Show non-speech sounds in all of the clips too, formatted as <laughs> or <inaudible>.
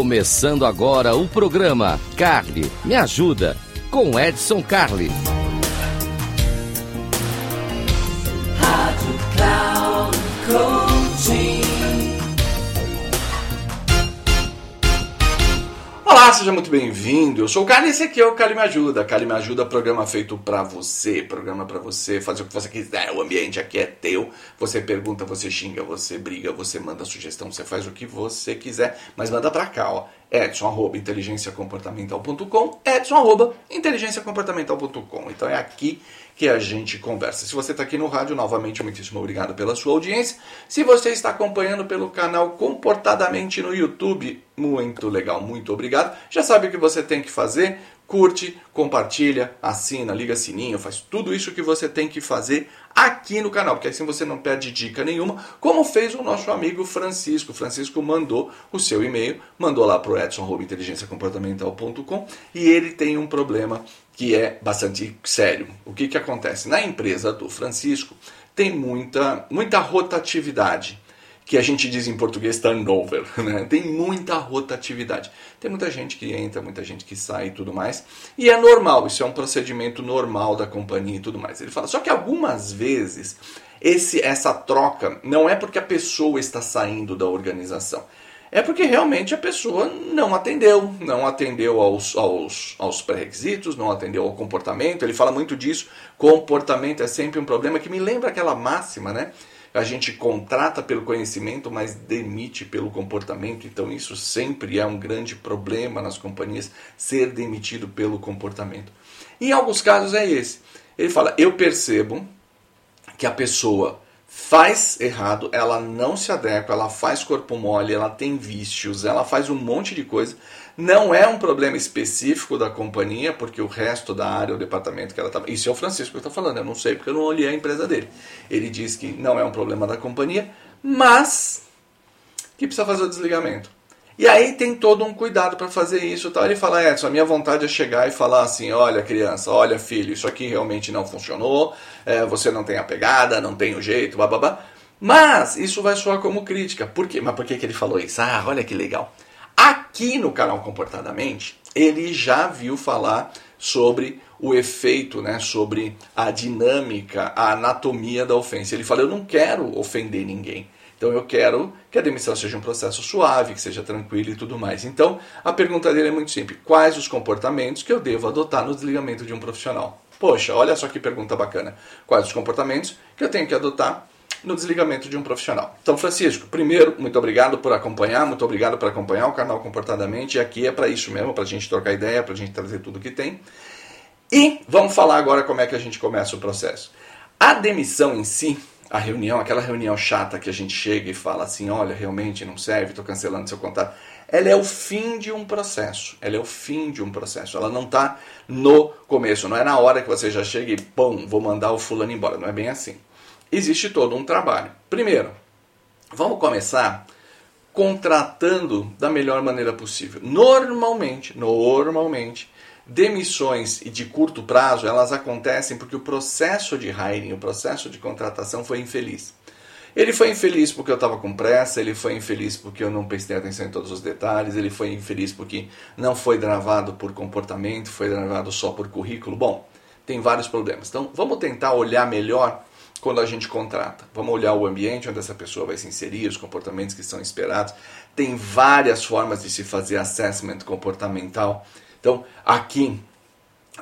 Começando agora o programa Carly Me Ajuda com Edson Carli. Olá, seja muito bem-vindo. Eu sou o Carly e esse aqui é o Carly Me Ajuda. Carly Me Ajuda, programa feito pra você, programa pra você fazer o que você quiser. O ambiente aqui é teu. Você pergunta, você xinga, você briga, você manda sugestão, você faz o que você quiser, mas manda pra cá, ó. Edson, arroba, inteligenciacomportamental.com, Edson, arroba, inteligenciacomportamental.com. Então é aqui que a gente conversa. Se você está aqui no rádio, novamente, muitíssimo obrigado pela sua audiência. Se você está acompanhando pelo canal Comportadamente no YouTube, muito legal, muito obrigado. Já sabe o que você tem que fazer? Curte, compartilha, assina, liga sininho, faz tudo isso que você tem que fazer aqui no canal, porque assim você não perde dica nenhuma, como fez o nosso amigo Francisco. Francisco mandou o seu e-mail, mandou lá para o edson.inteligenciacomportamental.com e ele tem um problema que é bastante sério. O que, que acontece? Na empresa do Francisco tem muita, muita rotatividade que a gente diz em português turnover, <laughs> né? Tem muita rotatividade. Tem muita gente que entra, muita gente que sai e tudo mais. E é normal, isso é um procedimento normal da companhia e tudo mais. Ele fala, só que algumas vezes esse, essa troca não é porque a pessoa está saindo da organização. É porque realmente a pessoa não atendeu, não atendeu aos, aos, aos pré-requisitos, não atendeu ao comportamento. Ele fala muito disso. Comportamento é sempre um problema que me lembra aquela máxima, né? A gente contrata pelo conhecimento, mas demite pelo comportamento. Então, isso sempre é um grande problema nas companhias, ser demitido pelo comportamento. Em alguns casos é esse. Ele fala: Eu percebo que a pessoa faz errado, ela não se adequa, ela faz corpo mole, ela tem vícios, ela faz um monte de coisa. Não é um problema específico da companhia, porque o resto da área, o departamento que ela está. Isso é o Francisco que está falando, eu não sei porque eu não olhei a empresa dele. Ele diz que não é um problema da companhia, mas que precisa fazer o desligamento. E aí tem todo um cuidado para fazer isso. Tal. Ele fala, Edson, a minha vontade é chegar e falar assim, olha criança, olha filho, isso aqui realmente não funcionou, é, você não tem a pegada, não tem o jeito, babá. Mas isso vai soar como crítica. Por quê? Mas por que, que ele falou isso? Ah, olha que legal. Aqui no canal Comportadamente, ele já viu falar sobre o efeito, né, sobre a dinâmica, a anatomia da ofensa. Ele fala: Eu não quero ofender ninguém. Então eu quero que a demissão seja um processo suave, que seja tranquilo e tudo mais. Então a pergunta dele é muito simples: quais os comportamentos que eu devo adotar no desligamento de um profissional? Poxa, olha só que pergunta bacana. Quais os comportamentos que eu tenho que adotar no desligamento de um profissional? Então, Francisco, primeiro, muito obrigado por acompanhar, muito obrigado por acompanhar o canal Comportadamente. E aqui é para isso mesmo, para a gente trocar ideia, para a gente trazer tudo que tem. E vamos falar agora como é que a gente começa o processo. A demissão em si, a reunião, aquela reunião chata que a gente chega e fala assim, olha, realmente não serve, estou cancelando seu contrato. Ela é o fim de um processo. Ela é o fim de um processo. Ela não está no começo. Não é na hora que você já chega e, pum, vou mandar o fulano embora. Não é bem assim. Existe todo um trabalho. Primeiro, vamos começar contratando da melhor maneira possível. Normalmente, normalmente, demissões de curto prazo, elas acontecem porque o processo de hiring, o processo de contratação foi infeliz. Ele foi infeliz porque eu estava com pressa, ele foi infeliz porque eu não prestei atenção em todos os detalhes, ele foi infeliz porque não foi gravado por comportamento, foi gravado só por currículo. Bom, tem vários problemas. Então, vamos tentar olhar melhor quando a gente contrata. Vamos olhar o ambiente onde essa pessoa vai se inserir, os comportamentos que são esperados. Tem várias formas de se fazer assessment comportamental então, aqui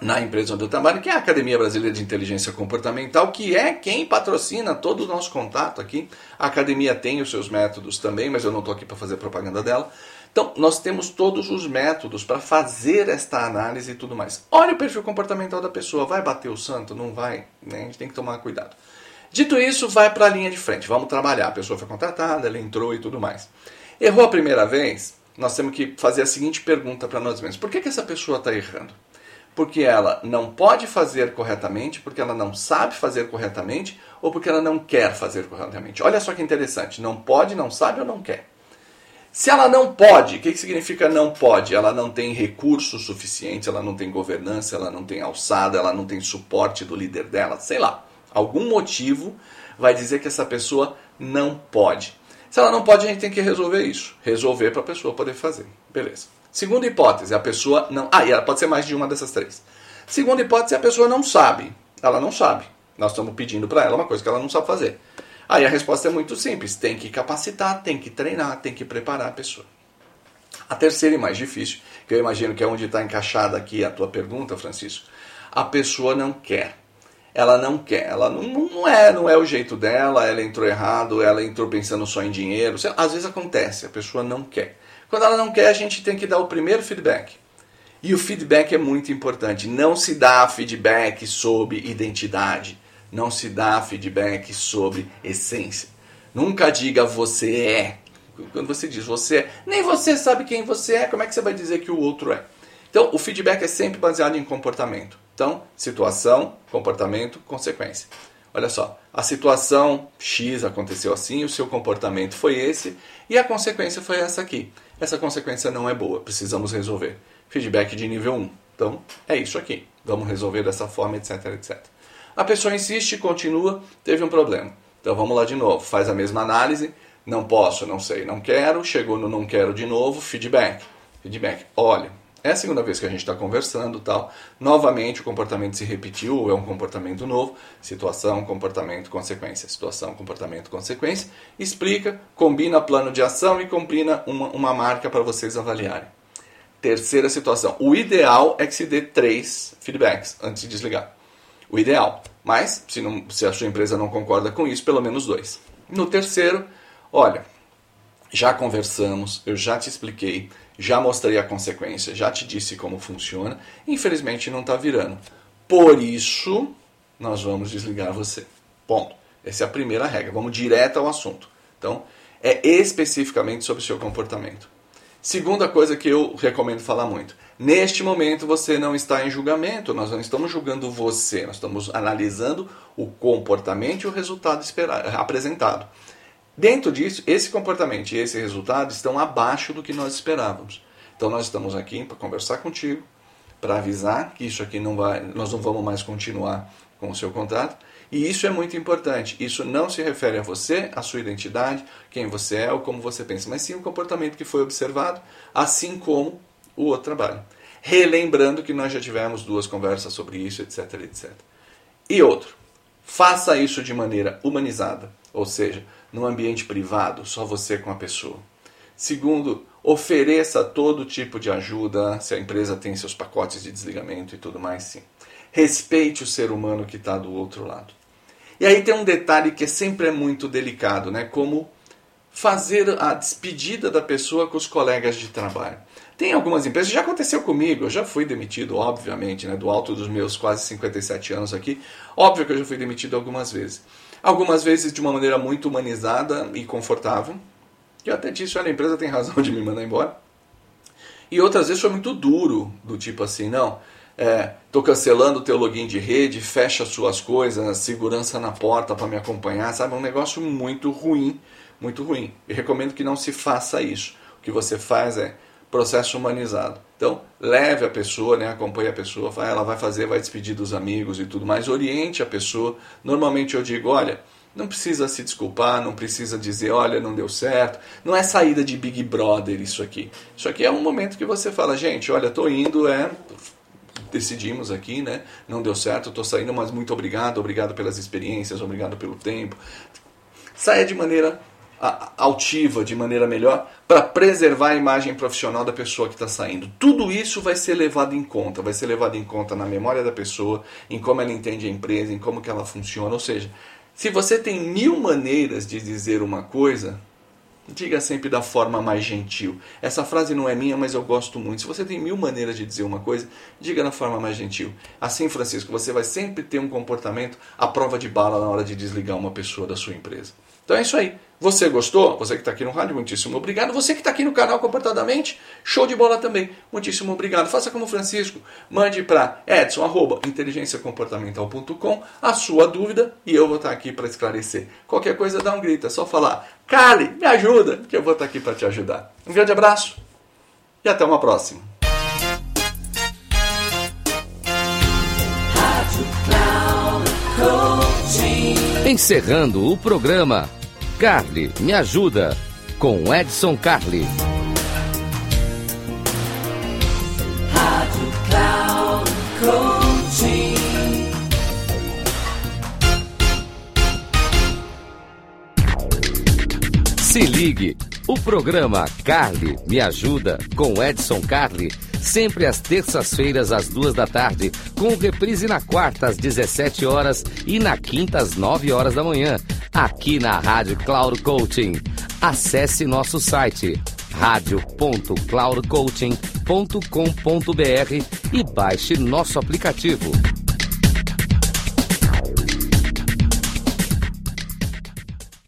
na empresa onde eu trabalho, que é a Academia Brasileira de Inteligência Comportamental, que é quem patrocina todo o nosso contato aqui. A academia tem os seus métodos também, mas eu não estou aqui para fazer propaganda dela. Então, nós temos todos os métodos para fazer esta análise e tudo mais. Olha o perfil comportamental da pessoa, vai bater o santo? Não vai? Né? A gente tem que tomar cuidado. Dito isso, vai para a linha de frente, vamos trabalhar. A pessoa foi contratada, ela entrou e tudo mais. Errou a primeira vez? Nós temos que fazer a seguinte pergunta para nós mesmos: por que, que essa pessoa está errando? Porque ela não pode fazer corretamente, porque ela não sabe fazer corretamente, ou porque ela não quer fazer corretamente. Olha só que interessante: não pode, não sabe ou não quer. Se ela não pode, o que, que significa não pode? Ela não tem recursos suficientes, ela não tem governança, ela não tem alçada, ela não tem suporte do líder dela, sei lá. Algum motivo vai dizer que essa pessoa não pode. Se ela não pode, a gente tem que resolver isso. Resolver para a pessoa poder fazer. Beleza. Segunda hipótese, a pessoa não. Ah, e ela pode ser mais de uma dessas três. Segunda hipótese, a pessoa não sabe. Ela não sabe. Nós estamos pedindo para ela uma coisa que ela não sabe fazer. Aí a resposta é muito simples: tem que capacitar, tem que treinar, tem que preparar a pessoa. A terceira e mais difícil, que eu imagino que é onde está encaixada aqui a tua pergunta, Francisco, a pessoa não quer. Ela não quer, ela não, não é, não é o jeito dela, ela entrou errado, ela entrou pensando só em dinheiro. Às vezes acontece, a pessoa não quer. Quando ela não quer, a gente tem que dar o primeiro feedback. E o feedback é muito importante. Não se dá feedback sobre identidade. Não se dá feedback sobre essência. Nunca diga você é. Quando você diz você é, nem você sabe quem você é, como é que você vai dizer que o outro é? Então, o feedback é sempre baseado em comportamento. Então, situação, comportamento, consequência. Olha só, a situação X aconteceu assim, o seu comportamento foi esse e a consequência foi essa aqui. Essa consequência não é boa, precisamos resolver. Feedback de nível 1. Então, é isso aqui. Vamos resolver dessa forma, etc, etc. A pessoa insiste, continua, teve um problema. Então vamos lá de novo, faz a mesma análise, não posso, não sei, não quero, chegou no não quero de novo, feedback. Feedback. Olha, é a segunda vez que a gente está conversando tal. Novamente o comportamento se repetiu, ou é um comportamento novo. Situação, comportamento, consequência. Situação, comportamento, consequência. Explica, combina plano de ação e combina uma, uma marca para vocês avaliarem. Terceira situação. O ideal é que se dê três feedbacks antes de desligar. O ideal. Mas, se, não, se a sua empresa não concorda com isso, pelo menos dois. No terceiro, olha, já conversamos, eu já te expliquei, já mostrei a consequência, já te disse como funciona. Infelizmente não está virando. Por isso, nós vamos desligar você. Ponto. Essa é a primeira regra. Vamos direto ao assunto. Então, é especificamente sobre o seu comportamento. Segunda coisa que eu recomendo falar muito. Neste momento você não está em julgamento, nós não estamos julgando você, nós estamos analisando o comportamento e o resultado esperado, apresentado. Dentro disso, esse comportamento e esse resultado estão abaixo do que nós esperávamos. Então nós estamos aqui para conversar contigo, para avisar que isso aqui não vai, nós não vamos mais continuar com o seu contrato. E isso é muito importante. Isso não se refere a você, a sua identidade, quem você é ou como você pensa, mas sim o comportamento que foi observado, assim como o outro trabalho. Relembrando que nós já tivemos duas conversas sobre isso, etc, etc. E outro, faça isso de maneira humanizada, ou seja, num ambiente privado, só você com a pessoa. Segundo, ofereça todo tipo de ajuda, se a empresa tem seus pacotes de desligamento e tudo mais, sim. Respeite o ser humano que está do outro lado. E aí tem um detalhe que sempre é muito delicado, né? Como fazer a despedida da pessoa com os colegas de trabalho. Tem algumas empresas, já aconteceu comigo, eu já fui demitido, obviamente, né, do alto dos meus quase 57 anos aqui. Óbvio que eu já fui demitido algumas vezes. Algumas vezes de uma maneira muito humanizada e confortável. E até disse, olha, a empresa tem razão de me mandar embora. E outras vezes foi muito duro, do tipo assim, não, é, cancelando o teu login de rede, fecha suas coisas, segurança na porta para me acompanhar, sabe? Um negócio muito ruim, muito ruim. E recomendo que não se faça isso. O que você faz é processo humanizado. Então, leve a pessoa, né, acompanhe a pessoa, ela vai fazer, vai despedir dos amigos e tudo mais, oriente a pessoa. Normalmente eu digo, olha, não precisa se desculpar, não precisa dizer, olha, não deu certo. Não é saída de Big Brother isso aqui. Isso aqui é um momento que você fala, gente, olha, tô indo, é, decidimos aqui, né? Não deu certo, estou saindo, mas muito obrigado, obrigado pelas experiências, obrigado pelo tempo. Saia de maneira altiva, de maneira melhor, para preservar a imagem profissional da pessoa que está saindo. Tudo isso vai ser levado em conta, vai ser levado em conta na memória da pessoa, em como ela entende a empresa, em como que ela funciona. Ou seja, se você tem mil maneiras de dizer uma coisa, diga sempre da forma mais gentil. Essa frase não é minha, mas eu gosto muito. Se você tem mil maneiras de dizer uma coisa, diga da forma mais gentil. Assim, Francisco, você vai sempre ter um comportamento à prova de bala na hora de desligar uma pessoa da sua empresa. Então é isso aí. Você gostou? Você que está aqui no rádio, muitíssimo obrigado. Você que está aqui no canal Comportadamente, show de bola também. Muitíssimo obrigado. Faça como Francisco. Mande para edson.inteligenciacomportamental.com a sua dúvida e eu vou estar tá aqui para esclarecer. Qualquer coisa, dá um grito. É só falar, Cali, me ajuda, que eu vou estar aqui para te ajudar. Um grande abraço e até uma próxima. Encerrando o programa Carly, me ajuda com Edson Carli. O programa Carly Me Ajuda com Edson Carli, sempre às terças-feiras às duas da tarde, com reprise na quarta às 17 horas e na quinta às 9 horas da manhã, aqui na Rádio Cloud Coaching. Acesse nosso site radio.cloudcoaching.com.br e baixe nosso aplicativo.